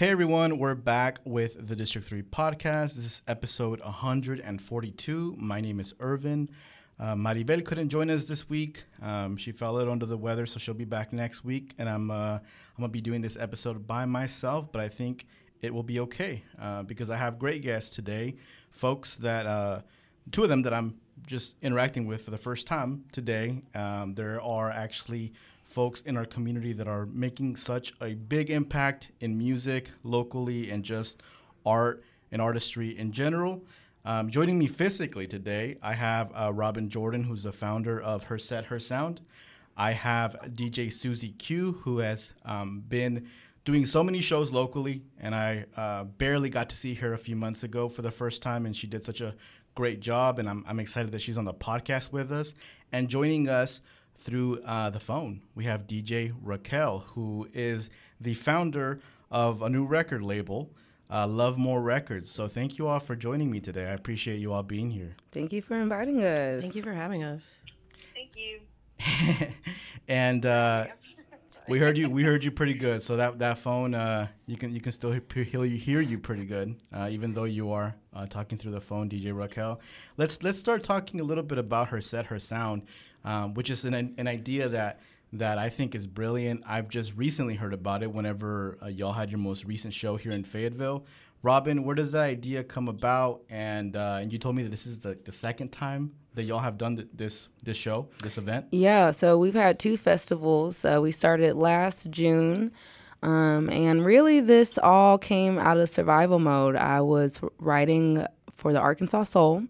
Hey everyone, we're back with the District 3 podcast. This is episode 142. My name is Irvin. Uh, Maribel couldn't join us this week. Um, she fell little under the weather, so she'll be back next week. And I'm, uh, I'm going to be doing this episode by myself, but I think it will be okay uh, because I have great guests today. Folks that, uh, two of them that I'm just interacting with for the first time today. Um, there are actually folks in our community that are making such a big impact in music locally and just art and artistry in general. Um, joining me physically today, I have uh, Robin Jordan, who's the founder of Her Set, Her Sound. I have DJ Susie Q, who has um, been doing so many shows locally, and I uh, barely got to see her a few months ago for the first time, and she did such a great job, and I'm, I'm excited that she's on the podcast with us. And joining us through uh, the phone. We have DJ Raquel, who is the founder of a new record label, uh, Love More Records. So thank you all for joining me today. I appreciate you all being here. Thank you for inviting us. Thank you for having us. Thank you. and uh, we heard you. We heard you pretty good. So that that phone, uh, you can you can still hear you hear you pretty good, uh, even though you are uh, talking through the phone, DJ Raquel. Let's let's start talking a little bit about her set, her sound um, which is an, an idea that that I think is brilliant. I've just recently heard about it whenever uh, y'all had your most recent show here in Fayetteville. Robin, where does that idea come about? And uh, and you told me that this is the, the second time that y'all have done th- this this show, this event. Yeah, so we've had two festivals. Uh, we started last June, um, and really this all came out of survival mode. I was writing for the Arkansas Soul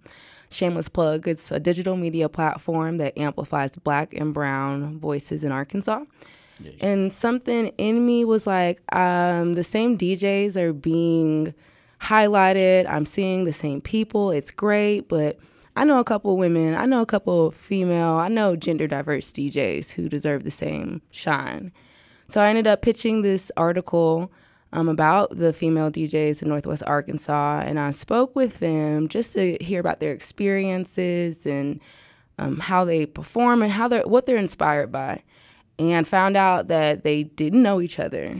Shameless plug, it's a digital media platform that amplifies black and brown voices in Arkansas. Yeah, yeah. And something in me was like, um, the same DJs are being highlighted. I'm seeing the same people. It's great, but I know a couple women, I know a couple female, I know gender diverse DJs who deserve the same shine. So I ended up pitching this article um, about the female DJs in Northwest Arkansas, and I spoke with them just to hear about their experiences and um, how they perform and how they're what they're inspired by, and found out that they didn't know each other,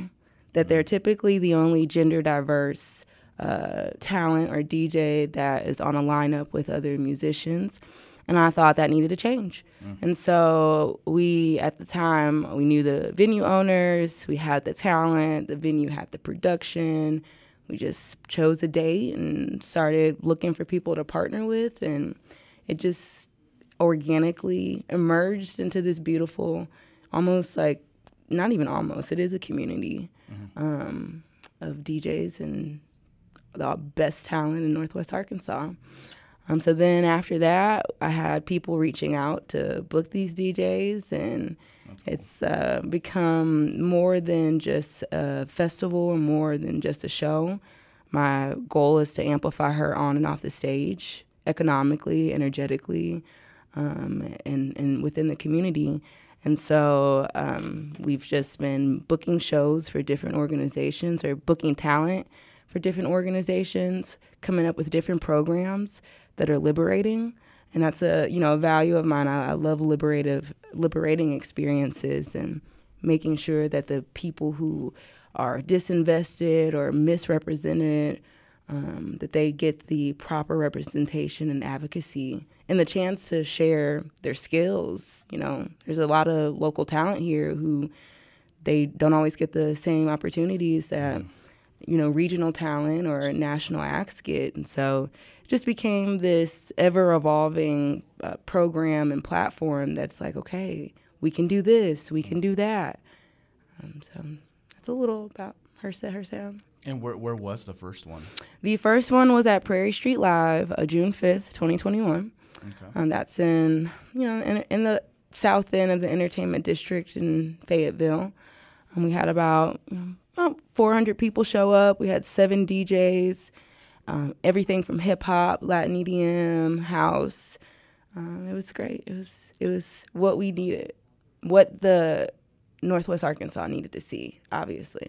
that they're typically the only gender diverse uh, talent or DJ that is on a lineup with other musicians and I thought that needed to change. Mm. And so we, at the time, we knew the venue owners, we had the talent, the venue had the production. We just chose a date and started looking for people to partner with, and it just organically emerged into this beautiful, almost like, not even almost, it is a community mm-hmm. um, of DJs and the best talent in Northwest Arkansas. Um, so then after that, I had people reaching out to book these DJs, and cool. it's uh, become more than just a festival or more than just a show. My goal is to amplify her on and off the stage, economically, energetically, um, and, and within the community. And so um, we've just been booking shows for different organizations or booking talent for different organizations, coming up with different programs that are liberating. And that's a you know a value of mine. I, I, love liberative liberating experiences and making sure that the people who are disinvested or misrepresented um, that they get the proper representation and advocacy and the chance to share their skills. You know there's a lot of local talent here who they don't always get the same opportunities that you know regional talent or national acts get and so just became this ever evolving uh, program and platform that's like, okay, we can do this, we can do that. Um, so that's a little about her set, her sound. And where, where was the first one? The first one was at Prairie Street Live, uh, June 5th, 2021. Okay. Um, that's in, you know, in, in, the south end of the entertainment district in Fayetteville. And we had about, you know, about 400 people show up. We had seven DJs um, everything from hip hop, Latin EDM, house. Um, it was great. It was it was what we needed, what the Northwest Arkansas needed to see, obviously.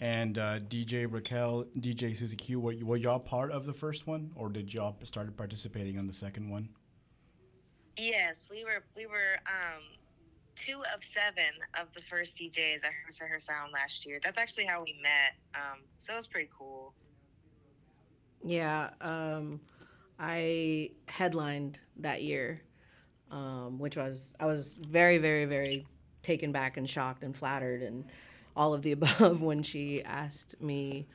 And uh, DJ Raquel, DJ Susie Q, were, were y'all part of the first one, or did y'all started participating on the second one? Yes, we were. We were. Um, two of seven of the first DJs at Her Her Sound last year. That's actually how we met. Um, so it was pretty cool. Yeah, um, I headlined that year, um, which was I was very, very, very taken back and shocked and flattered and all of the above when she asked me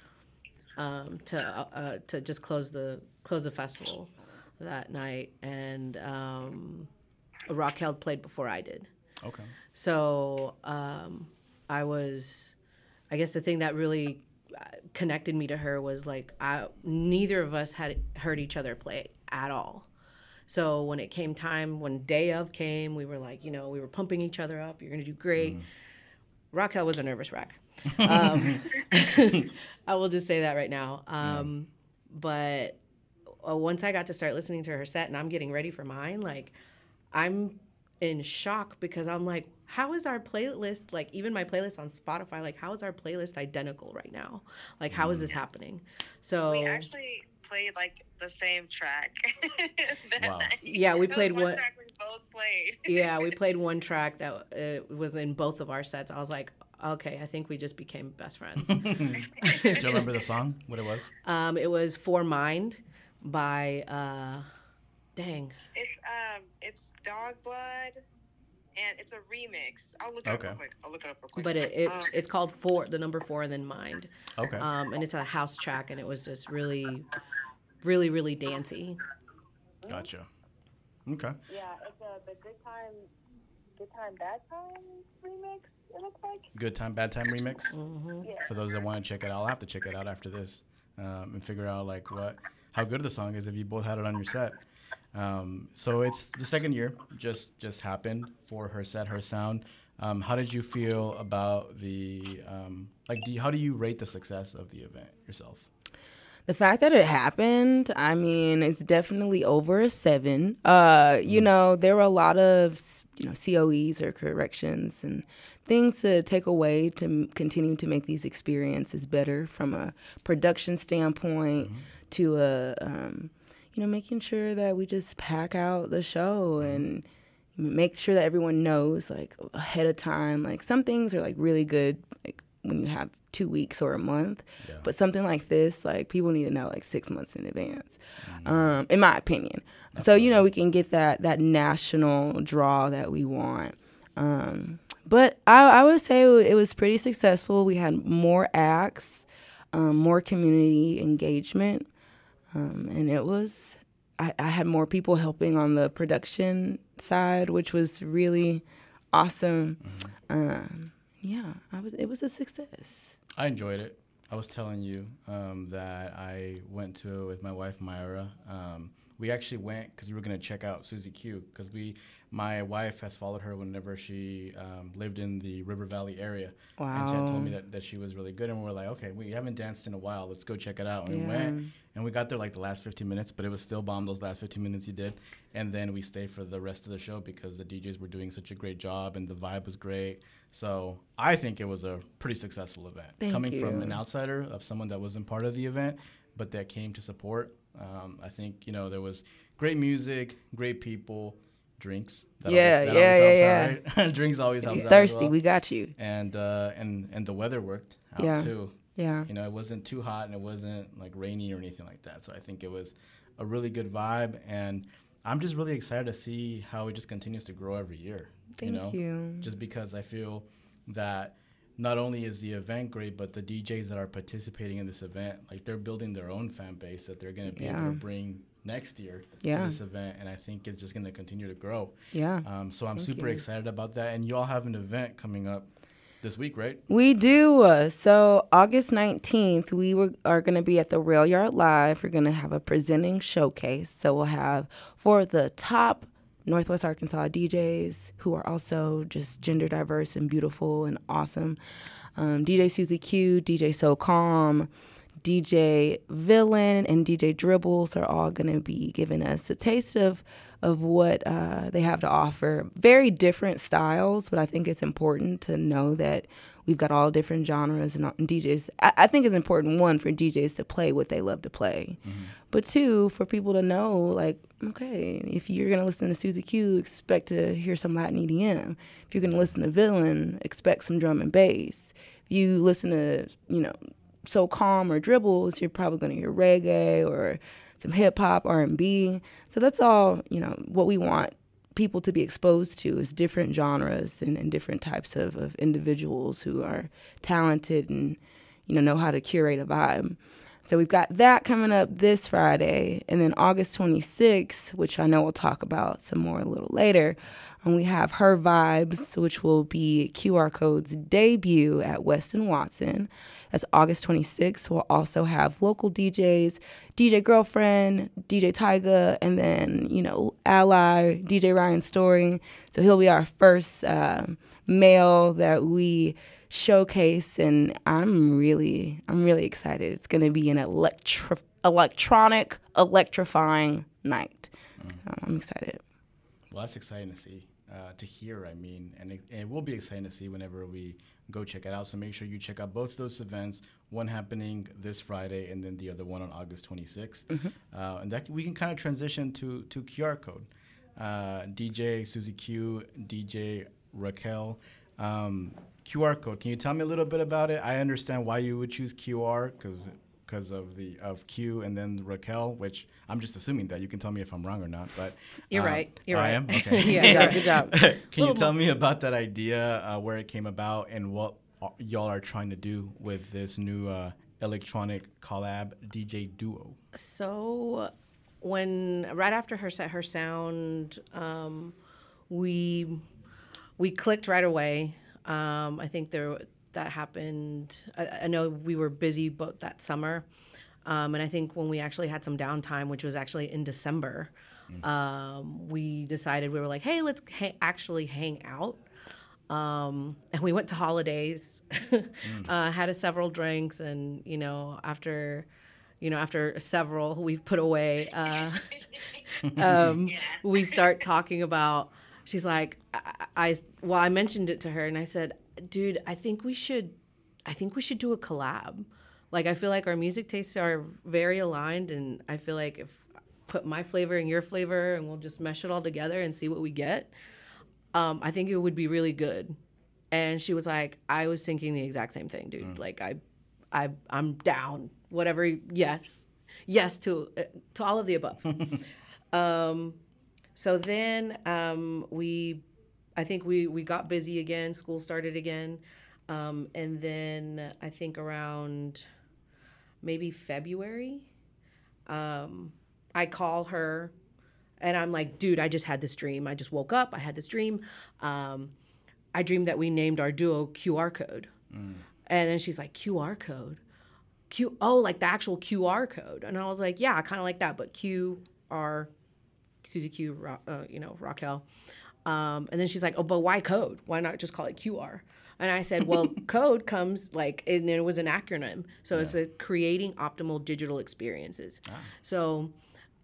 um, to uh, uh, to just close the close the festival that night, and um, Raquel played before I did. Okay. So um, I was, I guess the thing that really uh, connected me to her was like I, neither of us had heard each other play at all. So when it came time, when day of came, we were like, you know, we were pumping each other up. You're gonna do great. Mm. Raquel was a nervous wreck. Um, I will just say that right now. Um. But uh, once I got to start listening to her set and I'm getting ready for mine, like I'm in shock because I'm like, how is our playlist like even my playlist on Spotify like how is our playlist identical right now? Like how is this happening? So we actually played like the same track. wow. Yeah, we played one, one track we both played. yeah, we played one track that uh, was in both of our sets. I was like, okay, I think we just became best friends. Do you remember the song? What it was? Um, it was For Mind by uh, dang. It's um, it's Dog Blood, and it's a remix. I'll look it okay. up real quick. I'll look it up real quick. But it, it's um, it's called Four, the number four, and then Mind. Okay. Um, and it's a house track, and it was just really, really, really dancey. Gotcha. Okay. Yeah, it's a the Good Time, Good Time, Bad Time remix. It looks like. Good Time, Bad Time remix. Mm-hmm. Yeah. For those that want to check it out, I'll have to check it out after this, um, and figure out like what how good the song is if you both had it on your set. Um, so it's the second year just just happened for her set, her sound. Um, how did you feel about the um, like? Do you, how do you rate the success of the event yourself? The fact that it happened, I mean, it's definitely over a seven. Uh, you mm. know, there were a lot of you know COEs or corrections and things to take away to continue to make these experiences better from a production standpoint mm-hmm. to a um, you know, making sure that we just pack out the show and make sure that everyone knows like ahead of time. Like some things are like really good like when you have two weeks or a month, yeah. but something like this, like people need to know like six months in advance, mm-hmm. um, in my opinion. So you know we can get that that national draw that we want. Um, but I, I would say it was pretty successful. We had more acts, um, more community engagement. Um, and it was, I, I, had more people helping on the production side, which was really awesome. Mm-hmm. Um, yeah, I was, it was a success. I enjoyed it. I was telling you um, that I went to it with my wife Myra. Um, we actually went because we were gonna check out Susie Q because we my wife has followed her whenever she um, lived in the River Valley area. Wow. And she had told me that, that she was really good. And we were like, okay, we haven't danced in a while. Let's go check it out. And yeah. we went. And we got there like the last 15 minutes, but it was still bomb those last 15 minutes you did. And then we stayed for the rest of the show because the DJs were doing such a great job and the vibe was great. So I think it was a pretty successful event. Thank Coming you. from an outsider of someone that wasn't part of the event, but that came to support. Um, I think, you know, there was great music, great people drinks. That yeah, always, yeah, yeah, yeah. Right? drinks always helps. Thirsty, well. we got you. And uh, and and the weather worked out yeah. too. Yeah. You know, it wasn't too hot and it wasn't like rainy or anything like that. So I think it was a really good vibe, and I'm just really excited to see how it just continues to grow every year. Thank you. Know? you. Just because I feel that not only is the event great, but the DJs that are participating in this event, like they're building their own fan base that they're going to be yeah. able to bring next year yeah. to this event, and I think it's just going to continue to grow. Yeah. Um, so I'm Thank super you. excited about that, and you all have an event coming up this week, right? We do. Uh, so August 19th, we were, are going to be at the Rail Yard Live. We're going to have a presenting showcase. So we'll have for the top Northwest Arkansas DJs who are also just gender diverse and beautiful and awesome. Um, DJ Susie Q, DJ So Calm, DJ Villain and DJ Dribbles are all going to be giving us a taste of of what uh, they have to offer. Very different styles, but I think it's important to know that we've got all different genres and, and DJs. I, I, think it's important one for DJs to play what they love to play, mm-hmm. but two for people to know like okay, if you're gonna listen to Susie Q, expect to hear some Latin EDM. If you're gonna listen to Villain, expect some drum and bass. If you listen to you know So Calm or Dribbles, you're probably gonna hear reggae or some hip hop, R and B. So that's all you know what we want people to be exposed to is different genres and, and different types of, of individuals who are talented and you know know how to curate a vibe. So we've got that coming up this Friday, and then August 26th, which I know we'll talk about some more a little later. And we have Her Vibes, which will be QR Code's debut at Westin Watson. That's August 26th. We'll also have local DJs, DJ Girlfriend, DJ Tyga, and then, you know, Ally, DJ Ryan Story. So he'll be our first uh, male that we showcase and I'm really I'm really excited. It's going to be an electro- electronic electrifying night. Mm. I'm excited. Well, that's exciting to see, uh, to hear. I mean, and it, and it, will be exciting to see whenever we go check it out. So make sure you check out both those events. One happening this Friday, and then the other one on August 26th. Mm-hmm. Uh, and that we can kind of transition to to QR code. Uh, DJ Susie Q, DJ Raquel. Um, QR code. Can you tell me a little bit about it? I understand why you would choose QR because because of the of Q and then Raquel, which I'm just assuming that you can tell me if I'm wrong or not. But you're um, right. You're I right. am. Okay. yeah. Good job. Good job. can you tell more. me about that idea, uh, where it came about, and what y'all are trying to do with this new uh, electronic collab DJ duo? So, when right after her set her sound, um, we we clicked right away. Um, I think there that happened. I, I, know we were busy both that summer, um, and I think when we actually had some downtime, which was actually in December, mm. um, we decided we were like, hey, let's ha- actually hang out. Um, and we went to holidays, mm. uh, had a several drinks, and you know after you know, after several we've put away, uh, um, yeah. we start talking about she's like, I, I, well, I mentioned it to her and I said, dude, I think we should, I think we should do a collab. Like, I feel like our music tastes are very aligned, and I feel like if put my flavor and your flavor, and we'll just mesh it all together and see what we get. Um, I think it would be really good. And she was like, I was thinking the exact same thing, dude. Mm. Like, I, I, I'm down. Whatever. Yes, yes to uh, to all of the above. um, so then um, we, I think we we got busy again. School started again, um, and then I think around maybe February, um, I call her, and I'm like, dude, I just had this dream. I just woke up. I had this dream. Um, I dreamed that we named our duo QR code, mm. and then she's like, QR code. Q oh like the actual QR code and I was like yeah kind of like that but Q R Susie Q, uh, you know, Raquel. Um, and then she's like, oh, but why code? Why not just call it QR? And I said, well, code comes like, and it was an acronym. So yeah. it's a creating optimal digital experiences. Ah. So,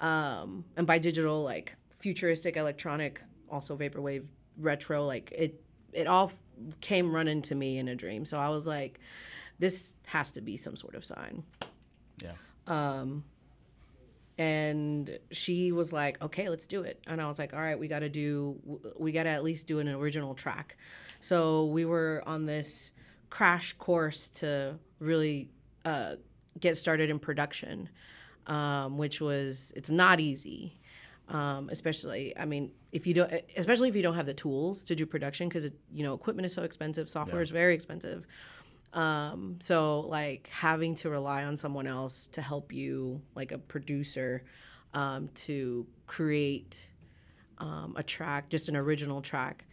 um, and by digital, like futuristic, electronic, also vaporwave, retro, like it, it all f- came running to me in a dream. So I was like, this has to be some sort of sign. Yeah. Um, and she was like okay let's do it. And i was like all right we got to do we got to at least do an original track. So we were on this crash course to really uh, get started in production um, which was it's not easy um, especially i mean if you don't especially if you don't have the tools to do production because you know equipment is so expensive software yeah. is very expensive um, so like having to rely on someone else to help you, like a producer, um, to create um, a track, just an original track,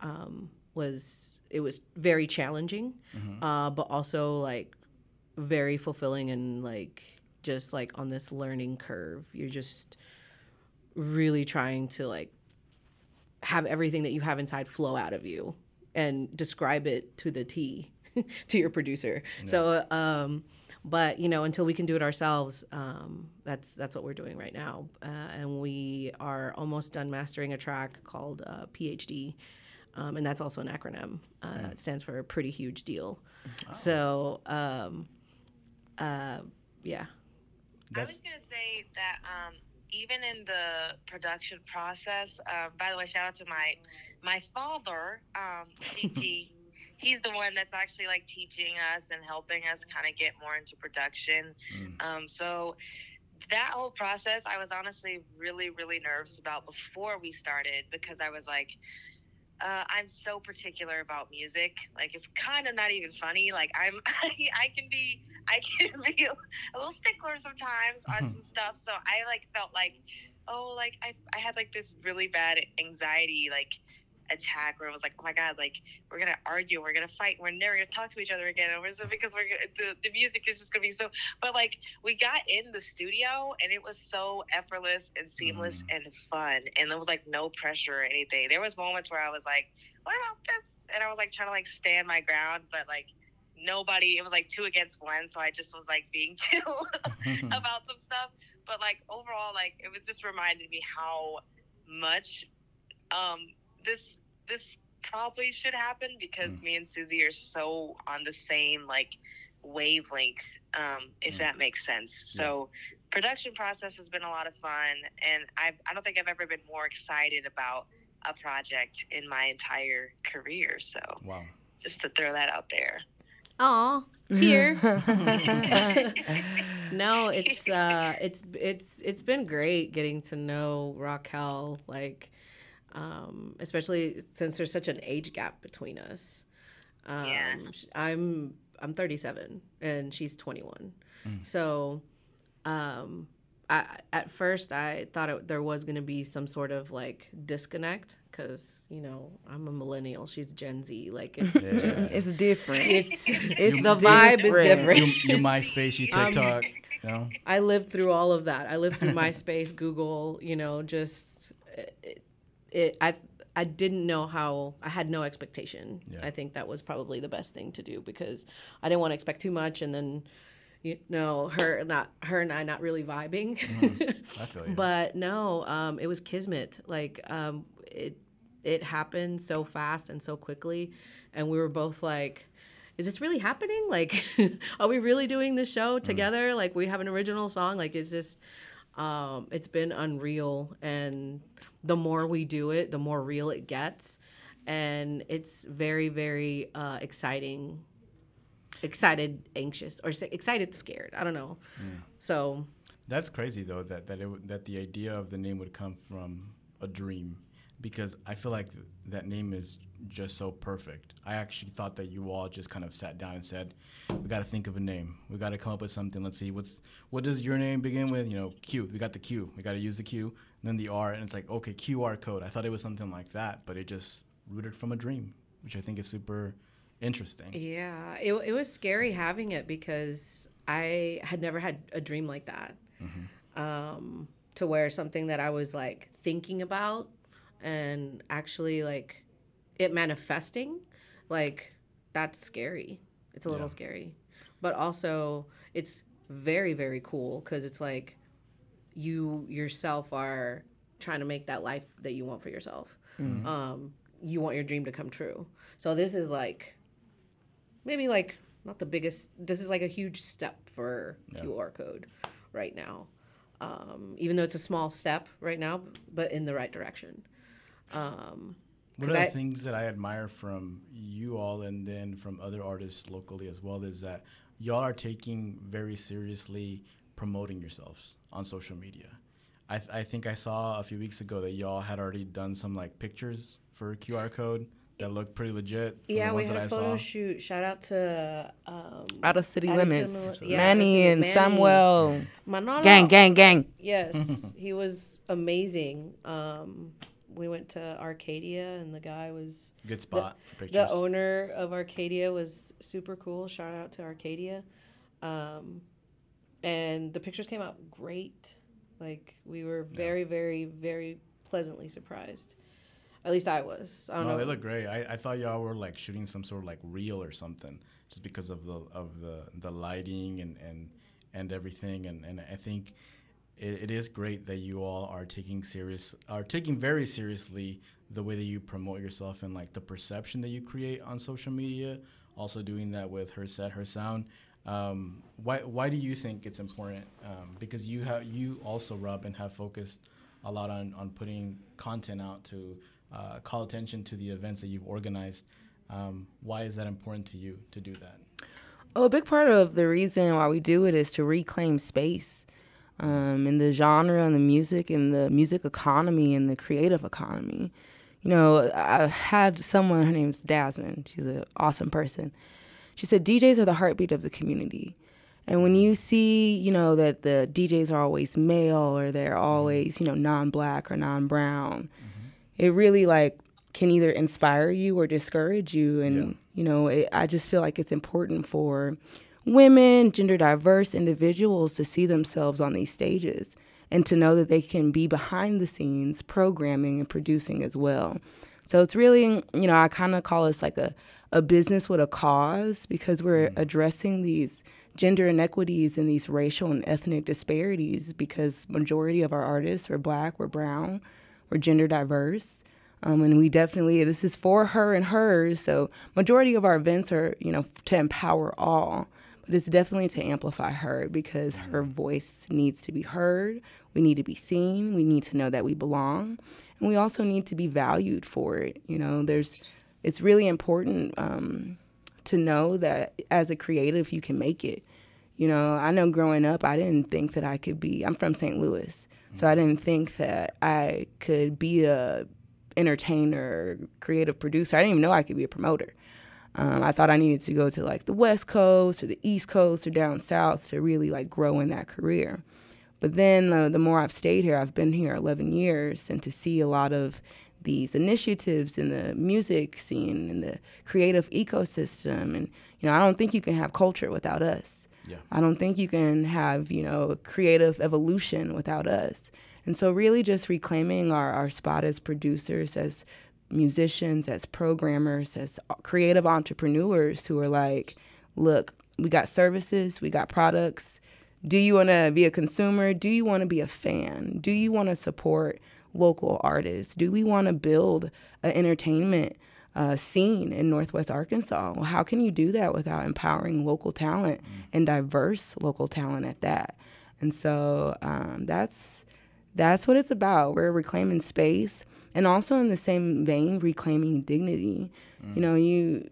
um, was it was very challenging, mm-hmm. uh, but also like very fulfilling and like just like on this learning curve. You're just really trying to like have everything that you have inside flow out of you and describe it to the T to your producer. Yeah. So, um, but you know, until we can do it ourselves, um, that's that's what we're doing right now, uh, and we are almost done mastering a track called uh, PhD. um, and that's also an acronym. Uh, It stands for a pretty huge deal. So, um, uh, yeah. I was gonna say that um, even in the production process. Um, by the way, shout out to my my father, um, CT. He's the one that's actually like teaching us and helping us kind of get more into production. Mm. Um, so that whole process, I was honestly really, really nervous about before we started because I was like, uh, I'm so particular about music. Like it's kind of not even funny. Like I'm, I can be, I can be a little stickler sometimes on some stuff. So I like felt like, oh, like I, I had like this really bad anxiety, like attack where it was like, oh my god, like we're gonna argue, we're gonna fight, we're never gonna talk to each other again, we're so because we're gonna- the the music is just gonna be so. But like we got in the studio and it was so effortless and seamless and fun, and there was like no pressure or anything. There was moments where I was like, what about this? And I was like trying to like stand my ground, but like nobody. It was like two against one, so I just was like being too about some stuff. But like overall, like it was just reminded me how much um this this probably should happen because Mm. me and Susie are so on the same like wavelength, um, if Mm. that makes sense. So production process has been a lot of fun and I I don't think I've ever been more excited about a project in my entire career. So Wow. just to throw that out there. Aw, tear. no, it's uh, it's it's it's been great getting to know Raquel, like, um, especially since there's such an age gap between us. Um, Yeah. I'm I'm 37 and she's 21, so um, I at first I thought it, there was gonna be some sort of like disconnect because you know I'm a millennial, she's Gen Z, like it's Yeah. just It's different. it's It's the vibe is different. different. You, you MySpace, you TikTok, you know. I lived through all of that. I lived through MySpace, Google, you know, just it, it I I didn't know how I had no expectation. Yeah. I think that was probably the best thing to do because I didn't want to expect too much and then you know her not her and I not really vibing. I feel you. but no, um, it was kismet. Like um, it it happened so fast and so quickly, and we were both like. Is this really happening? Like, are we really doing this show together? Like, we have an original song. Like, it's just, um, it's been unreal. And the more we do it, the more real it gets. And it's very, very uh, exciting. Excited, anxious, or excited, scared. I don't know. So, That's crazy though that that it, that the idea of the name would come from a dream, because I feel like th- that name is just so perfect. I actually thought that you all just kind of sat down and said, "We got to think of a name. We got to come up with something. Let's see what's what does your name begin with? You know, Q. We got the Q. We got to use the Q. And then the R, and it's like okay, QR code. I thought it was something like that, but it just rooted from a dream, which I think is super interesting. Yeah, it, it was scary having it because I had never had a dream like that. Um, to where something that I was like thinking about and actually like it manifesting, like that's scary. It's a little Yeah. scary. But also, it's very, very cool because it's like you yourself are trying to make that life that you want for yourself. Um, you want your dream to come true. So this is like maybe like not the biggest. This is like a huge step for Yeah. QR code right now. Um, even though it's a small step right now, but in the right direction. Um, One 'Cause of the I- things that I admire from you all and then from other artists locally as well is that y'all are taking very seriously promoting yourselves on social media. I, th- I think I saw a few weeks ago that y'all had already done some like pictures for QR code that looked pretty legit. yeah, the we ones had that a I photo saw. shoot. Shout out to um, Out of city Out of limits. Sim- yeah, Manny Manny. and Samuel. Manolo. Gang, gang, gang. Yes, he was amazing. Um, we went to Arcadia, and the guy was Good spot for pictures. the owner of Arcadia was super cool. Shout out to Arcadia. Um, and the pictures came out great. Like we were very, very, very pleasantly surprised. At least I was. I don't no, know. they look great. I, I thought y'all were like shooting some sort of like reel or something, just because of the of the the lighting and and and everything. And and I think it, it is great that you all are taking serious are taking very seriously the way that you promote yourself and like the perception that you create on social media. Also doing that with her set, her sound. Um, why why do you think it's important? Um, because you have you also Robin have focused a lot on on putting content out to uh, call attention to the events that you've organized. Um, why is that important to you to do that? Well, a big part of the reason why we do it is to reclaim space um, in the genre and the music and the music economy and the creative economy. You know, I had someone, her name's Dasmond, she's an awesome person. She said, DJs are the heartbeat of the community. And when you see, you know, that the DJs are always male or they're always, you know, non black or non brown, mm-hmm. it really like can either inspire you or discourage you. And, yeah. you know, it, I just feel like it's important for women, gender diverse individuals to see themselves on these stages and to know that they can be behind the scenes programming and producing as well. So it's really, you know, I kind of call us like a, a business with a cause because we're mm. addressing these gender inequities and these racial and ethnic disparities because majority of our artists are black, we're brown, we're gender diverse. Um, and we definitely this is for her and hers. So majority of our events are you know to empower all but it's definitely to amplify her because her voice needs to be heard. We need to be seen. We need to know that we belong, and we also need to be valued for it. You know, there's, it's really important um, to know that as a creative, you can make it. You know, I know growing up, I didn't think that I could be. I'm from St. Louis, so I didn't think that I could be a entertainer, creative producer. I didn't even know I could be a promoter. Um, I thought I needed to go to like the West Coast or the East Coast or down south to really like grow in that career. But then uh, the more I've stayed here, I've been here 11 years, and to see a lot of these initiatives in the music scene and the creative ecosystem, and you know, I don't think you can have culture without us. Yeah. I don't think you can have you know creative evolution without us. And so, really, just reclaiming our, our spot as producers, as musicians, as programmers, as creative entrepreneurs who are like, look, we got services, we got products. Do you want to be a consumer? Do you want to be a fan? Do you want to support local artists? Do we want to build an entertainment uh, scene in Northwest Arkansas? Well, how can you do that without empowering local talent mm. and diverse local talent at that? And so um, that's that's what it's about. We're reclaiming space and also in the same vein reclaiming dignity mm. you know you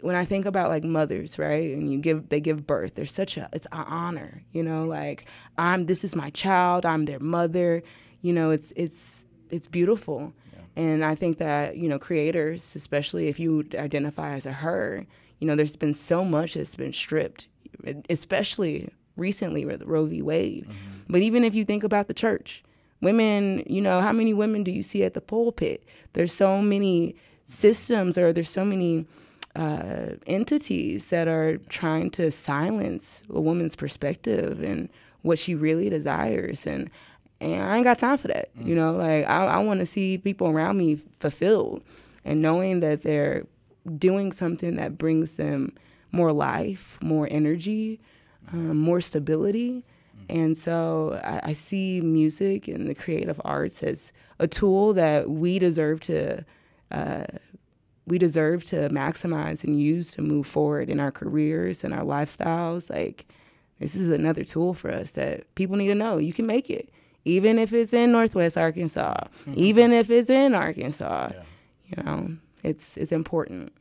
when i think about like mothers right and you give they give birth there's such a it's an honor you know like i'm this is my child i'm their mother you know it's it's it's beautiful yeah. and i think that you know creators especially if you identify as a her you know there's been so much that's been stripped especially recently with roe v wade mm-hmm. but even if you think about the church Women, you know, how many women do you see at the pulpit? There's so many systems or there's so many uh, entities that are trying to silence a woman's perspective and what she really desires. And, and I ain't got time for that. Mm. You know, like I, I want to see people around me fulfilled and knowing that they're doing something that brings them more life, more energy, um, more stability and so I, I, see music and the creative arts as a tool that we deserve to uh, we deserve to maximize and use to move forward in our careers and our lifestyles. Like this is another tool for us that people need to know you can make it, even if it's in Northwest Arkansas, mm-hmm. even if it's in Arkansas. Yeah. You know, it's it's important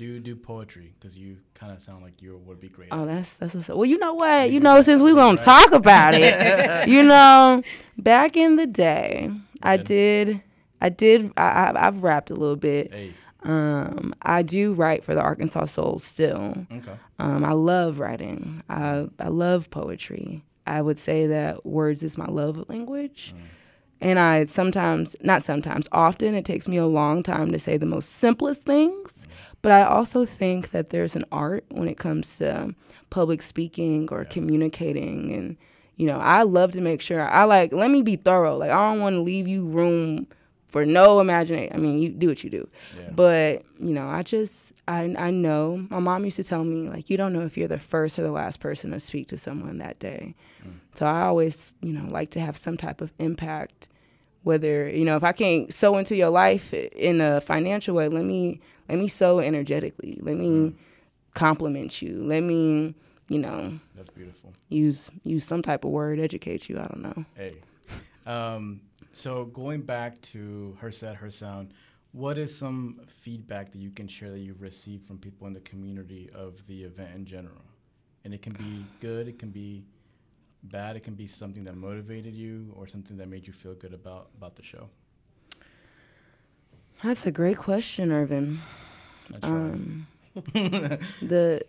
do do poetry? Because you kind of sound like you would be great. Oh, that's that's what's up. Well, you know what? You know, since we're gonna talk about it, you know, back in the day, I did, I did, I, I've rapped a little bit. Hey. Um, I do write for the Arkansas Soul still. Okay. Um, I love writing. I I love poetry. I would say that words is my love language. Mm. And I sometimes, not sometimes, often it takes me a long time to say the most simplest things. But I also think that there's an art when it comes to public speaking or communicating. And, you know, I love to make sure I like, let me be thorough. Like, I don't want to leave you room for no imagination. I mean, you do what you do. Yeah. But, you know, I just, I, I know. My mom used to tell me, like, you don't know if you're the first or the last person to speak to someone that day. Mm. So I always, you know, like to have some type of impact. Whether you know, if I can't sow into your life in a financial way, let me let me sow energetically. Let me mm. compliment you. Let me, you know, that's beautiful. Use use some type of word, educate you. I don't know. Hey, um, so going back to her set, her sound. What is some feedback that you can share that you've received from people in the community of the event in general? And it can be good, it can be bad, it can be something that motivated you or something that made you feel good about about the show. That's a great question, Irvin. Um, the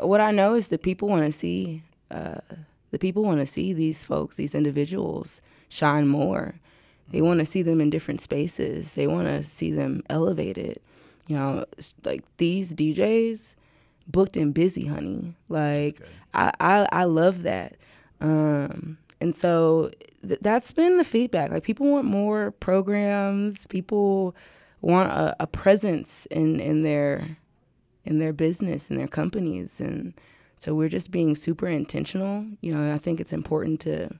what I know is that people want to see uh, the people want to see these folks, these individuals, shine more. They want to see them in different spaces. They want to see them elevated. You know, like these DJs booked and busy, honey. Like I, I, I love that. Um, and so th- that's been the feedback. Like people want more programs. People want a, a presence in in their in their business in their companies, and so we're just being super intentional. You know, I think it's important to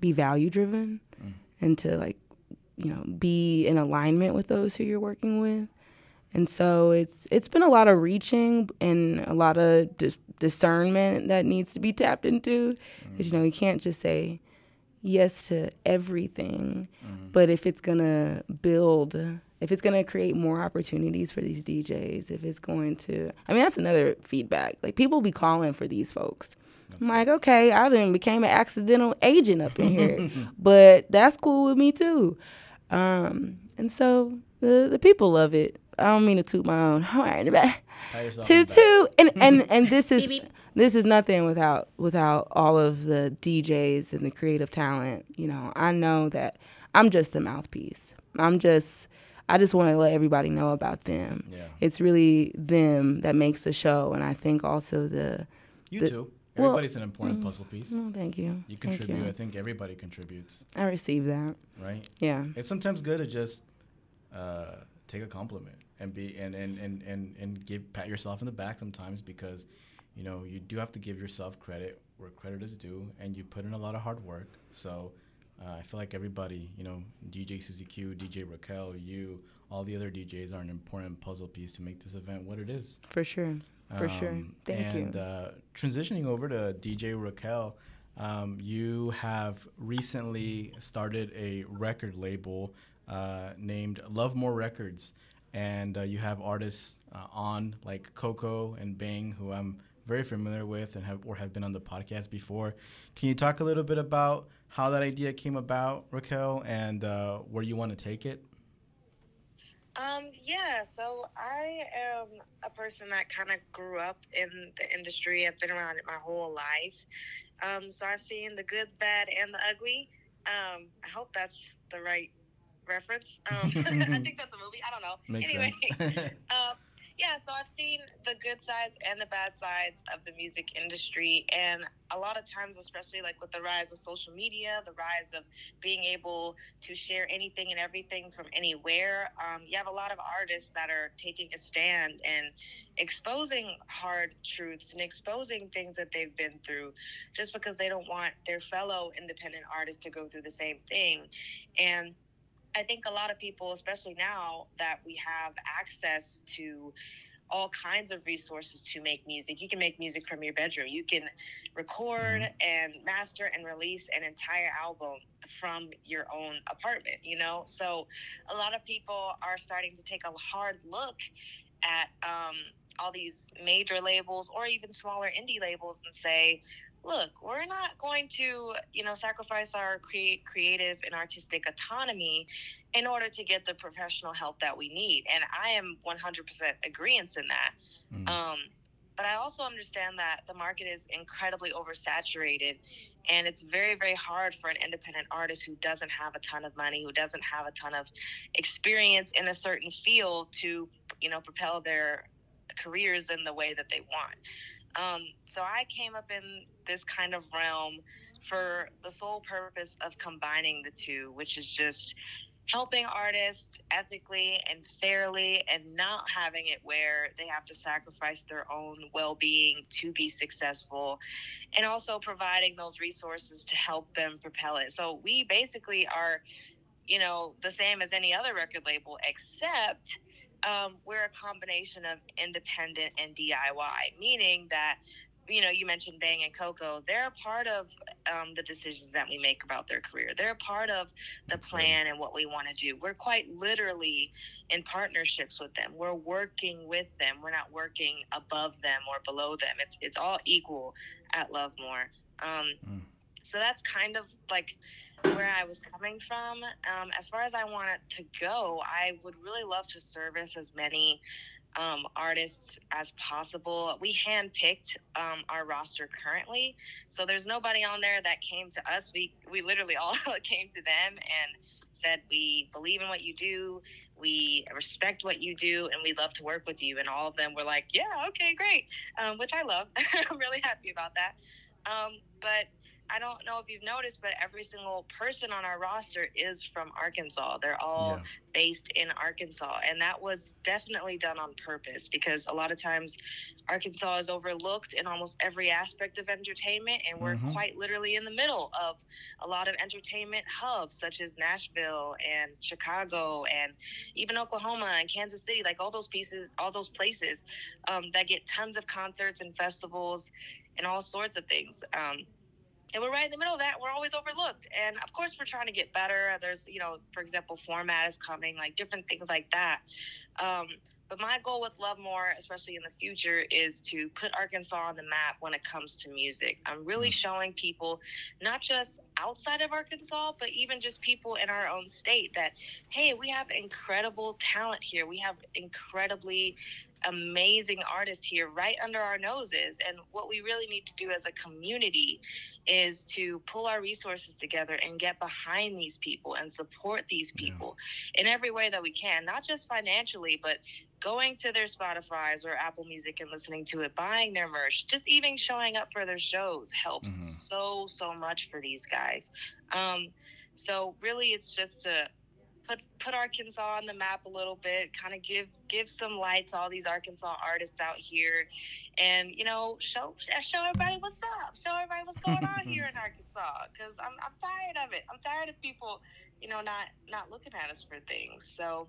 be value driven mm. and to like you know be in alignment with those who you're working with and so it's it's been a lot of reaching and a lot of dis- discernment that needs to be tapped into because mm-hmm. you know you can't just say yes to everything mm-hmm. but if it's gonna build if it's gonna create more opportunities for these DJs if it's going to I mean that's another feedback like people be calling for these folks that's I'm like, okay, I didn't became an accidental agent up in here, but that's cool with me too. Um, and so the the people love it. I don't mean to toot my own horn in the. Toot toot. And and and this is this is nothing without without all of the DJs and the creative talent. You know, I know that I'm just the mouthpiece. I'm just I just want to let everybody know about them. Yeah. It's really them that makes the show, and I think also the you the, too. Everybody's well, an important mm, puzzle piece. Oh, thank you. You contribute. You. I think everybody contributes. I receive that. Right. Yeah. It's sometimes good to just uh, take a compliment and be and, and, and, and, and give pat yourself in the back sometimes because you know you do have to give yourself credit where credit is due and you put in a lot of hard work. So uh, I feel like everybody, you know, DJ Susie Q, DJ Raquel, you, all the other DJs are an important puzzle piece to make this event what it is. For sure. For um, sure. Thank and, you. And uh, transitioning over to DJ Raquel, um, you have recently started a record label uh, named Love More Records. And uh, you have artists uh, on like Coco and Bang, who I'm very familiar with and have or have been on the podcast before. Can you talk a little bit about how that idea came about, Raquel, and uh, where you want to take it? Um, yeah, so I am a person that kind of grew up in the industry. I've been around it my whole life. Um, so I've seen the good, bad, and the ugly. Um, I hope that's the right reference. Um, I think that's a movie. I don't know. Makes anyway, uh, yeah, so I've seen the good sides and the bad sides of the music industry. And a lot of times, especially like with the rise of social media, the rise of being able to share anything and everything from anywhere, um, you have a lot of artists that are taking a stand and exposing hard truths and exposing things that they've been through just because they don't want their fellow independent artists to go through the same thing. And I think a lot of people, especially now that we have access to all kinds of resources to make music. You can make music from your bedroom. You can record mm-hmm. and master and release an entire album from your own apartment, you know? So a lot of people are starting to take a hard look at um, all these major labels or even smaller indie labels and say, look, we're not going to, you know, sacrifice our cre- creative and artistic autonomy in order to get the professional help that we need. And I am 100% agreeance in that. Mm. Um, but I also understand that the market is incredibly oversaturated and it's very very hard for an independent artist who doesn't have a ton of money who doesn't have a ton of experience in a certain field to you know propel their careers in the way that they want um, so I came up in this kind of realm for the sole purpose of combining the two, which is just helping artists ethically and fairly and not having it where they have to sacrifice their own well-being to be successful and also providing those resources to help them propel it. So we basically are you know the same as any other record label except um, we're a combination of independent and DIY, meaning that you know, you mentioned Bang and Coco. They're a part of um, the decisions that we make about their career. They're a part of the That's plan and what we want to do. We're quite literally in partnerships with them. We're working with them. We're not working above them or below them. It's it's all equal at Lovemore. Um, mm. So that's kind of like where I was coming from. Um, as far as I want it to go, I would really love to service as many um, artists as possible. We handpicked um, our roster currently, so there's nobody on there that came to us. We we literally all came to them and said we believe in what you do, we respect what you do, and we love to work with you. And all of them were like, yeah, okay, great, um, which I love. I'm really happy about that. Um, but I don't know if you've noticed, but every single person on our roster is from Arkansas. They're all yeah. based in Arkansas. And that was definitely done on purpose because a lot of times Arkansas is overlooked in almost every aspect of entertainment. And we're mm-hmm. quite literally in the middle of a lot of entertainment hubs, such as Nashville and Chicago and even Oklahoma and Kansas City, like all those pieces, all those places um, that get tons of concerts and festivals and all sorts of things. Um, and we're right in the middle of that. We're always overlooked. And of course, we're trying to get better. There's, you know, for example, format is coming, like different things like that. Um, but my goal with Love More, especially in the future, is to put Arkansas on the map when it comes to music. I'm really mm. showing people, not just outside of Arkansas, but even just people in our own state, that, hey, we have incredible talent here. We have incredibly amazing artists here right under our noses. And what we really need to do as a community is to pull our resources together and get behind these people and support these people yeah. in every way that we can, not just financially, but going to their Spotify's or Apple Music and listening to it, buying their merch, just even showing up for their shows helps mm-hmm. so, so much for these guys. Um, so really, it's just to put put Arkansas on the map a little bit, kind of give give some light to all these Arkansas artists out here, and you know show show everybody what's up, show everybody what's going on here in Arkansas, because I'm I'm tired of it. I'm tired of people, you know, not not looking at us for things. So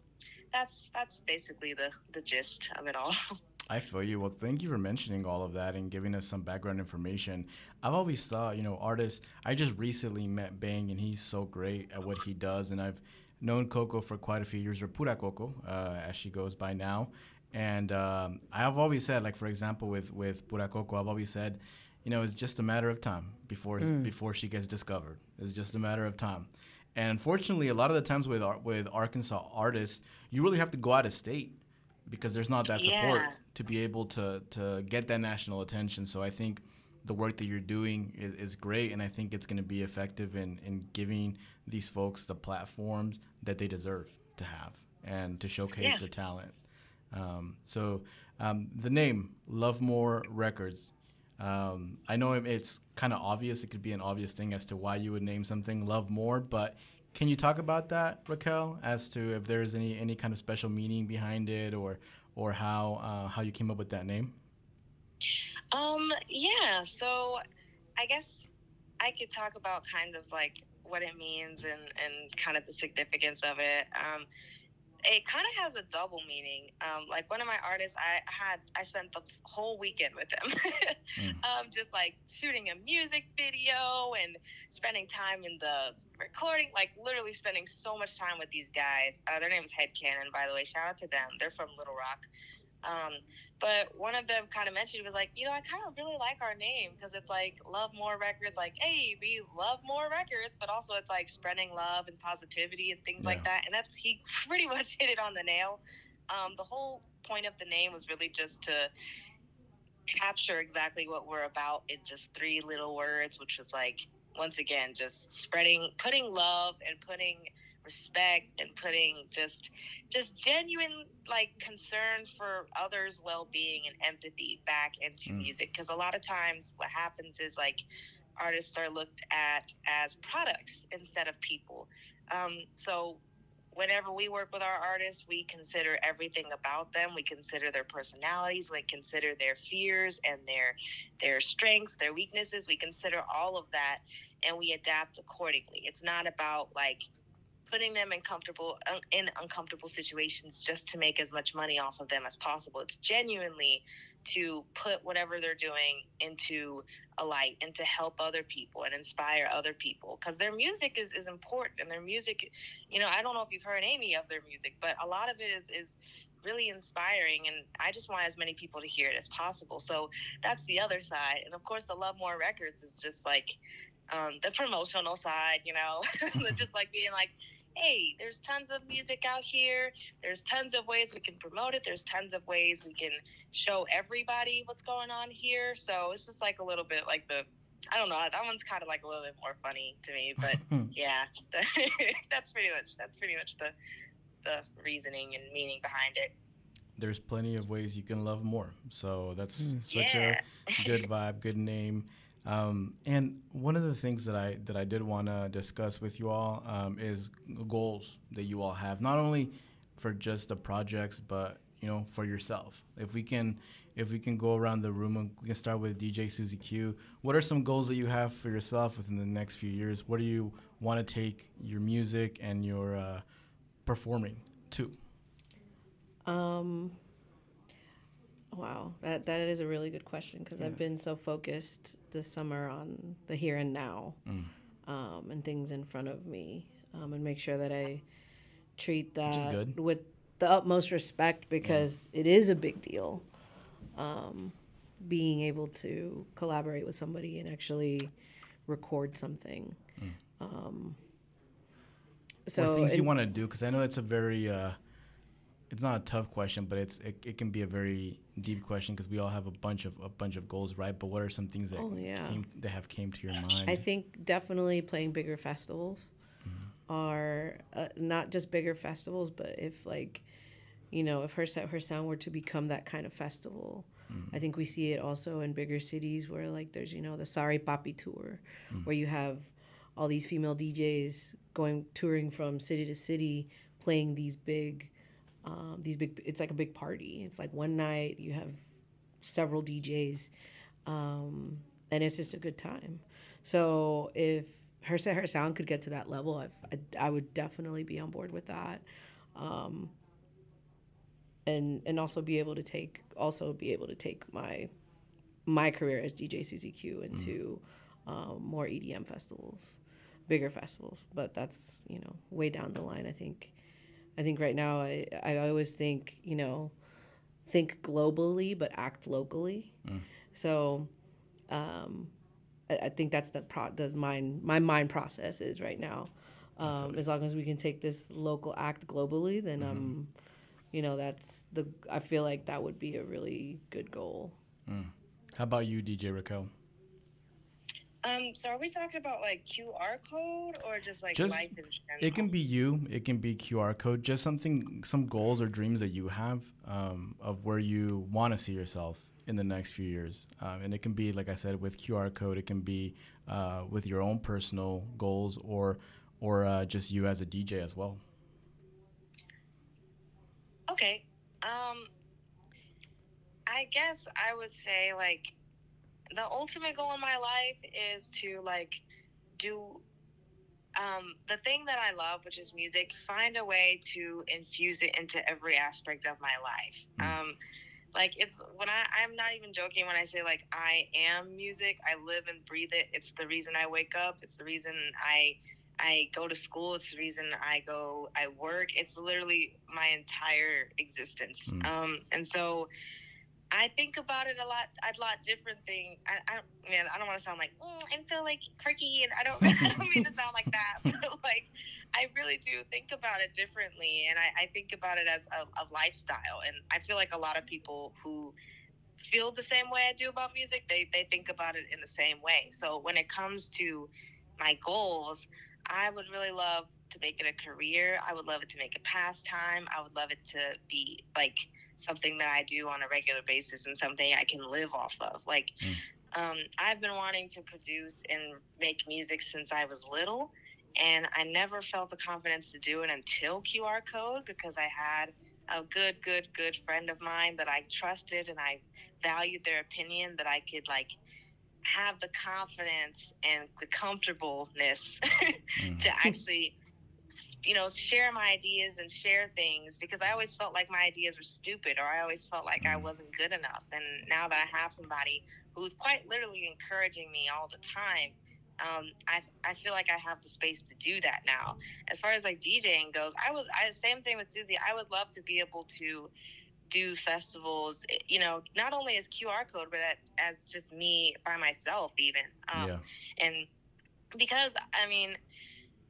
that's that's basically the the gist of it all. I feel you. Well, thank you for mentioning all of that and giving us some background information. I've always thought, you know, artists. I just recently met Bang, and he's so great at what he does, and I've known Coco for quite a few years, or Pura Coco, uh, as she goes by now. And um, I've always said, like for example, with with Pura Coco, I've always said, you know, it's just a matter of time before mm. before she gets discovered. It's just a matter of time. And unfortunately, a lot of the times with with Arkansas artists, you really have to go out of state because there's not that support yeah. to be able to to get that national attention. So I think the work that you're doing is, is great, and I think it's going to be effective in, in giving these folks the platforms that they deserve to have and to showcase yeah. their talent. Um, so um, the name Lovemore Records. Um, I know it's kind of obvious. It could be an obvious thing as to why you would name something Lovemore, but can you talk about that, Raquel, as to if there's any any kind of special meaning behind it, or or how uh, how you came up with that name? Um, yeah. So I guess I could talk about kind of like what it means and, and kind of the significance of it. Um, it kind of has a double meaning. Um, like one of my artists, I had I spent the whole weekend with them, mm. um, just like shooting a music video and spending time in the recording, like literally spending so much time with these guys. Uh, their name is Head Cannon, by the way. Shout out to them. They're from Little Rock. Um, but one of them kind of mentioned was like, you know, I kind of really like our name because it's like love more records. Like, hey, we love more records, but also it's like spreading love and positivity and things yeah. like that. And that's he pretty much hit it on the nail. Um, the whole point of the name was really just to capture exactly what we're about in just three little words, which was like once again just spreading, putting love and putting respect and putting just just genuine like concern for others well-being and empathy back into mm. music because a lot of times what happens is like artists are looked at as products instead of people um, so whenever we work with our artists, we consider everything about them. We consider their personalities. We consider their fears and their their strengths, their weaknesses. We consider all of that, and we adapt accordingly. It's not about like putting them in comfortable in uncomfortable situations just to make as much money off of them as possible. It's genuinely to put whatever they're doing into a light and to help other people and inspire other people. Because their music is, is important and their music you know i don't know if you've heard any of their music but a lot of it is is really inspiring and i just want as many people to hear it as possible. So that's the other side. And of course the love more records is just like um, the promotional side you know just like being like hey, there's tons of music out here. There's tons of ways we can promote it. There's tons of ways we can show everybody what's going on here. So it's just like a little bit like the, I don't know, that one's kind of like a little bit more funny to me. But yeah, that's pretty much that's pretty much the the reasoning and meaning behind it. There's plenty of ways you can love more. So that's mm. such yeah. a good vibe, good name. Um, and one of the things that I that I did want to discuss with you all um, is goals that you all have, not only for just the projects, but you know for yourself. If we can, if we can go around the room and we can start with DJ Susie Q. What are some goals that you have for yourself within the next few years? What do you want to take your music and your uh, performing to? Um, Wow, that that is a really good question because yeah. I've been so focused this summer on the here and now, mm. um, and things in front of me, um, and make sure that I treat that with the utmost respect because yeah. it is a big deal. Um, being able to collaborate with somebody and actually record something. Mm. Um, so what things you want to do because I know it's a very uh, it's not a tough question, but it's it, it can be a very deep question because we all have a bunch of a bunch of goals, right? But what are some things that oh, yeah. came that have came to your mind? I think definitely playing bigger festivals mm-hmm. are uh, not just bigger festivals, but if like you know if her her sound were to become that kind of festival. Mm-hmm. I think we see it also in bigger cities where like there's you know the Sorry Papi tour, mm-hmm. where you have all these female DJs going touring from city to city, playing these big um, these big it's like a big party it's like one night you have several djs um, and it's just a good time so if her her sound could get to that level I've, I, I would definitely be on board with that um, and and also be able to take also be able to take my my career as DJ Susie Q into mm. um, more EDM festivals, bigger festivals. But that's you know way down the line. I think I think right now I, I always think, you know, think globally but act locally. Mm. So um, I, I, think that's the pro- the mind my mind process is right now. Um, as long as we can take this local act globally, then mm-hmm. um, you know that's the I feel like that would be a really good goal. Mm. How about you, DJ Raquel? Um, so are we talking about like QR code or just like just, life in general? It can be you. It can be QR code. Just something, some goals or dreams that you have um, of where you want to see yourself in the next few years. Um, and it can be, like I said, with QR code. It can be uh, with your own personal goals or or uh, just you as a DJ as well. Okay. Um, I guess I would say like the ultimate goal in my life is to like do um, the thing that I love, which is music, find a way to infuse it into every aspect of my life. Mm. Um, like it's when I I'm not even joking when I say like I am music. I live and breathe it. It's the reason I wake up. It's the reason I I go to school. It's the reason I go I work. It's literally my entire existence. Mm. Um, and so I think about it a lot, a lot different thing. I, I man, I don't want to sound like mm, I'm so like quirky, and I don't, I don't mean to sound like that, but like I really do think about it differently, and I, I think about it as a, a lifestyle. And I feel like a lot of people who feel the same way I do about music, they they think about it in the same way. So when it comes to my goals, I would really love to make it a career. I would love it to make a pastime. I would love it to be like something that I do on a regular basis and something I can live off of. Like, mm. um, I've been wanting to produce and make music since I was little. and I never felt the confidence to do it until QR code because I had a good, good, good friend of mine that I trusted and I valued their opinion that I could like have the confidence and the comfortableness Mm. to actually you know share my ideas and share things because i always felt like my ideas were stupid or i always felt like i Mm. wasn't good enough and now that i have somebody who's quite literally encouraging me all the time um, I, I feel like I have the space to do that now. As far as like DJing goes, I would I same thing with Susie. I would love to be able to do festivals, eh, you know, not only as QR code, but as just me by myself, even. Um, yeah. and because I mean,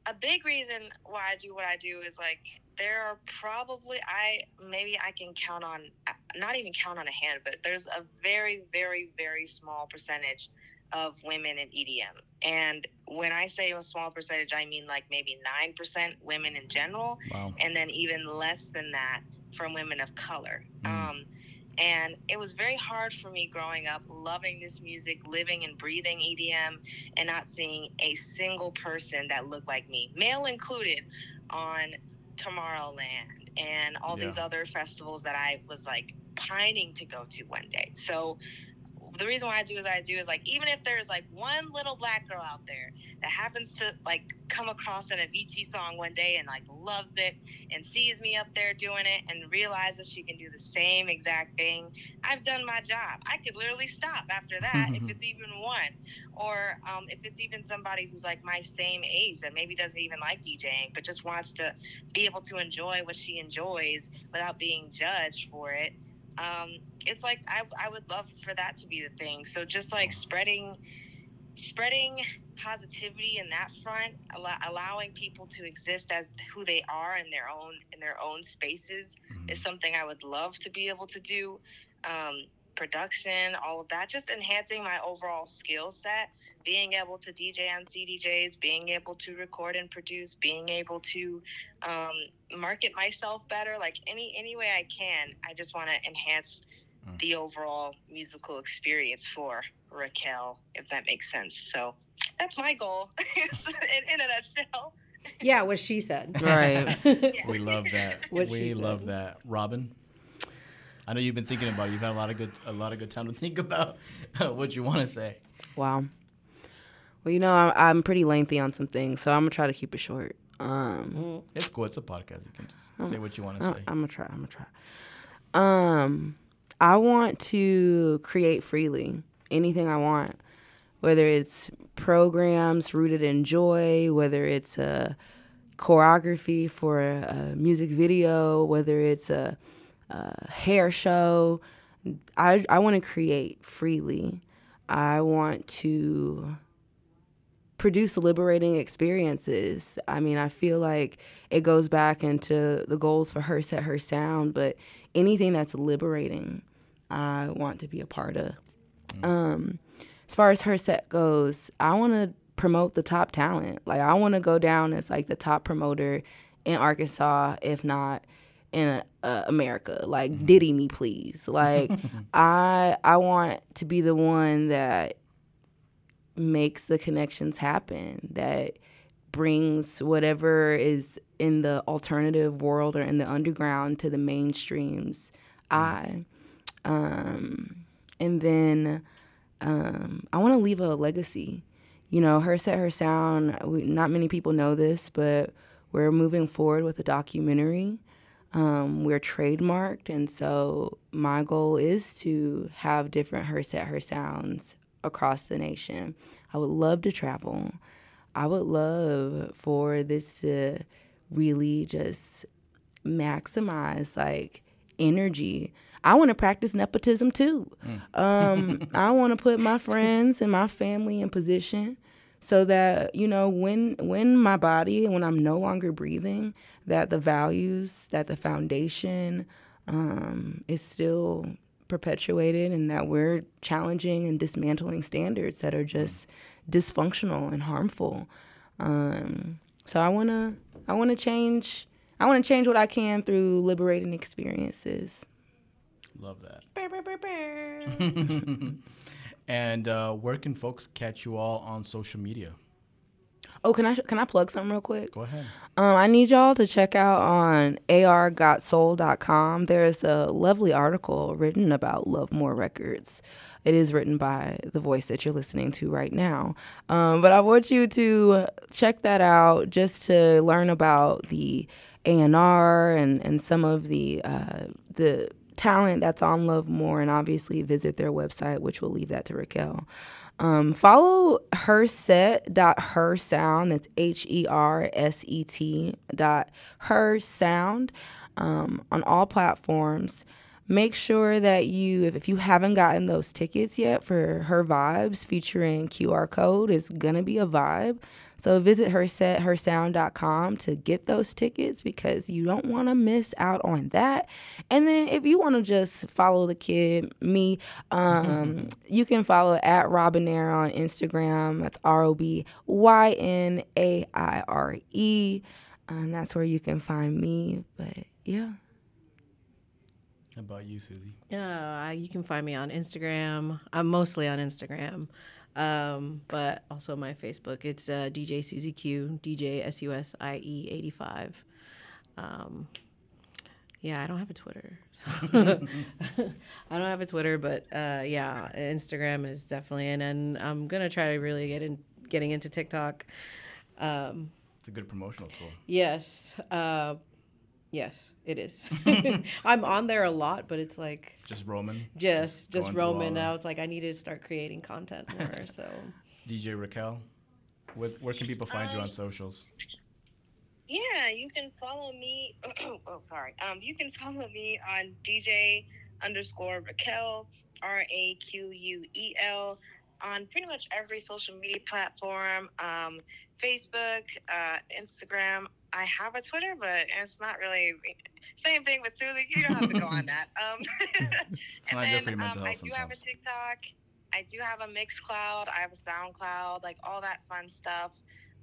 a big reason why I do what I do is like there are probably I maybe I can count on not even count on a hand, but there's a very very very small percentage of women in EDM. And when I say a small percentage, I mean like maybe 9% women in general Wow. and then even less than that from women of color. Mm. Um, and it was very hard for me growing up, loving this music, living and breathing EDM, and not seeing a single person that looked like me, male included, on Tomorrowland and all these other festivals that I was like pining to go to one day. So the reason why I do as I do is like even if there's like one little black girl out there that happens to like come across an Avicii song one day and like loves it and sees me up there doing it and realizes she can do the same exact thing, I've done my job. I could literally stop after that if it's even one, or um, if it's even somebody who's like my same age that maybe doesn't even like DJing but just wants to be able to enjoy what she enjoys without being judged for it um, it's like I, I would love for that to be the thing. So just like spreading spreading positivity in that front, allow, allowing people to exist as who they are in their own in their own spaces Mhm. is something I would love to be able to do. Um, production, all of that, just enhancing my overall skill set, being able to DJ on CDJs, being able to record and produce, being able to um, market myself better, like any any way I can. I just want to enhance Mm. the overall musical experience for Raquel, if that makes sense. So that's my goal in, in a nutshell. Yeah, what she said. Right. Yeah. We love that. What we love said. that. Robyn, I know you've been thinking about it. You've had a lot of good a lot of good time to think about what you want to say. Wow. Well, you know, I, I'm pretty lengthy on some things, so I'm gonna try to keep it short. Um, It's cool. It's a podcast. You can just say what you want to say. I'm gonna try. I'm gonna try. Um, I want to create freely anything I want, whether it's programs rooted in joy, whether it's a choreography for a, a music video, whether it's a, a hair show. I I want to create freely. I want to produce liberating experiences. I mean, I feel like it goes back into the goals for her set her sound, but anything that's liberating, I want to be a part of. Um, as far as her set goes, I want to promote the top talent. Like I want to go down as like the top promoter in Arkansas, if not in uh, America. Like Diddy me, please. Like I I want to be the one that makes the connections happen that brings whatever is in the alternative world or in the underground to the mainstreams i um and then um i want to leave a legacy. You know her set her sound we, not many people know this but we're moving forward with a documentary. Um, we're trademarked and so my goal is to have different her set her sounds across the nation. I would love to travel. I would love for this to really just maximize like energy. I want to practice nepotism too. Um, i want to put my friends and my family in position so that you know when when my body when i'm no longer breathing that the values that the foundation um, is still perpetuated and that we're challenging and dismantling standards that are just dysfunctional and harmful um, so i want to i want to change i want to change what i can through liberating experiences Love that. and uh, where can folks catch you all on social media? Oh, can I can I plug something real quick? Go ahead. Um, I need y'all to check out on argotsoul.com. There's a lovely article written about Love More Records. It is written by the voice that you're listening to right now. Um, but I want you to check that out just to learn about the A&R and, and some of the uh, the talent that's on Love More, and obviously visit their website, which we'll leave that to Raquel. Um, follow her set dot her sound. That's H E R S E T dot her sound um, on all platforms. Make sure that you, if, if you haven't gotten those tickets yet for her vibes featuring QR code, it's gonna be a vibe. So visit her set hersound.com to get those tickets because you don't want to miss out on that. And then if you want to just follow the kid, me, um, you can follow at Robynaire on Instagram. That's R O B Y N A I R E. And that's where you can find me. But yeah. How about you, Susie? Yeah, you can find me on Instagram. I'm mostly on Instagram, um, but also my Facebook. It's uh, DJ Susie Q, DJ S U S I E 85. Um, yeah, I don't have a Twitter. So I don't have a Twitter, but uh, yeah, Instagram is definitely, and I'm gonna try to really get in, getting into TikTok. Um, It's a good promotional tool. yes, uh, yes, it is. I'm on there a lot, but it's like Just Roman. just just going through all Roman. I was like, I need to start creating content more. So DJ Raquel. Where, where can people find you on Um, socials? Yeah, you can follow me. oh, sorry. Um, you can follow me on DJ underscore Raquel R A Q U E L on pretty much every social media platform. Um, Facebook, uh, Instagram. I have a Twitter, but it's not really same thing with Susie. You don't have to go on that. Um, It's not good for your mental um, I do have a. TikTok. I do have a Mixcloud. I have a SoundCloud, like all that fun stuff.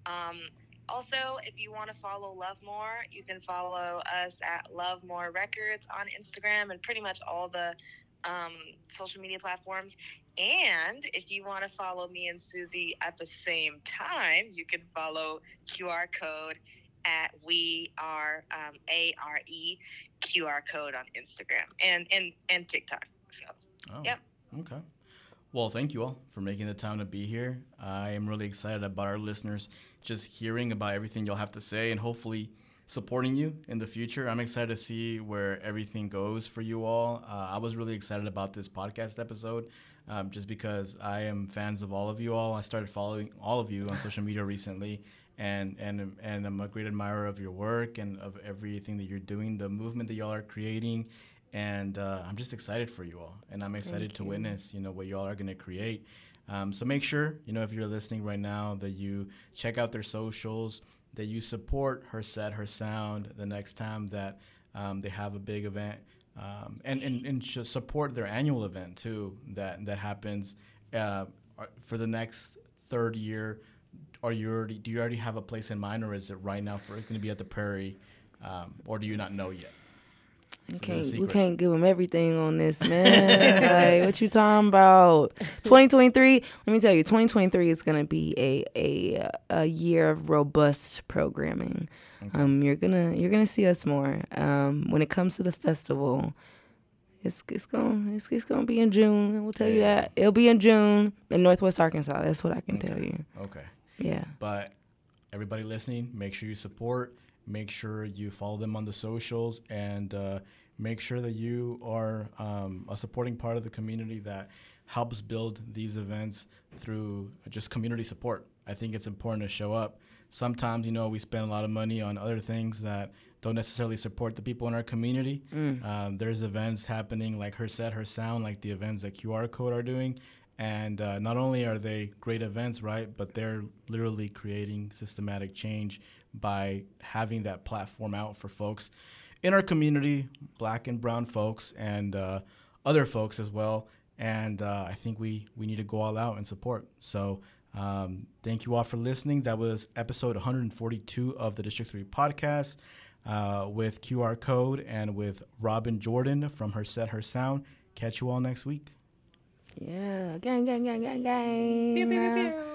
Um, also, if you want to follow Love More, you can follow us at Love More Records on Instagram and pretty much all the um, social media platforms. And if you want to follow me and Susie at the same time, you can follow QR code at we are um, A R E QR code on Instagram and and and TikTok. So Oh, Yep. Okay. Well, thank you all for making the time to be here. I am really excited about our listeners just hearing about everything you'll have to say and hopefully supporting you in the future. I'm excited to see where everything goes for you all. Uh, I was really excited about this podcast episode um, just because I am fans of all of you all. I started following all of you on social media recently. And, and and I'm a great admirer of your work and of everything that you're doing, the movement that y'all are creating, and uh, I'm just excited for you all, and I'm excited to witness, you know, what you all are going to create. Um, so make sure, you know, if you're listening right now, that you check out their socials, that you support her set, her sound the next time that um, they have a big event, um, and and and sh- support their annual event too that that happens uh, for the next third year. Are you already? Do you already have a place in mind, or is it right now for it's going to be at the Prairie, um, or do you not know yet? We can't, we can't give them everything on this, man. like, what you talking about? 2023. Let me tell you, 2023 is gonna be a a a year of robust programming. Um, you're gonna you're gonna see us more. Um, when it comes to the festival, it's it's gonna it's, it's gonna be in June. We'll tell you that it'll be in June in Northwest Arkansas. That's what I can tell you. Okay. Yeah. But everybody listening, make sure you support. Make sure you follow them on the socials, and uh, make sure that you are um, a supporting part of the community that helps build these events through just community support. I think it's important to show up. Sometimes, you know, we spend a lot of money on other things that don't necessarily support the people in our community. Um, there's events happening like Her Set, Her Sound, like the events that QR Code are doing. And uh, not only are they great events, right, but they're literally creating systematic change by having that platform out for folks in our community, black and brown folks, and uh, other folks as well. And uh, I think we, we need to go all out and support. So um, thank you all for listening. That was episode 142 of the District 3 podcast uh, with QR Code and with Robyn Jordan from Her Set, Her Sound. Catch you all next week. Yeah. Gang, gang, gang, gang, gang. Pew, pew, pew, pew.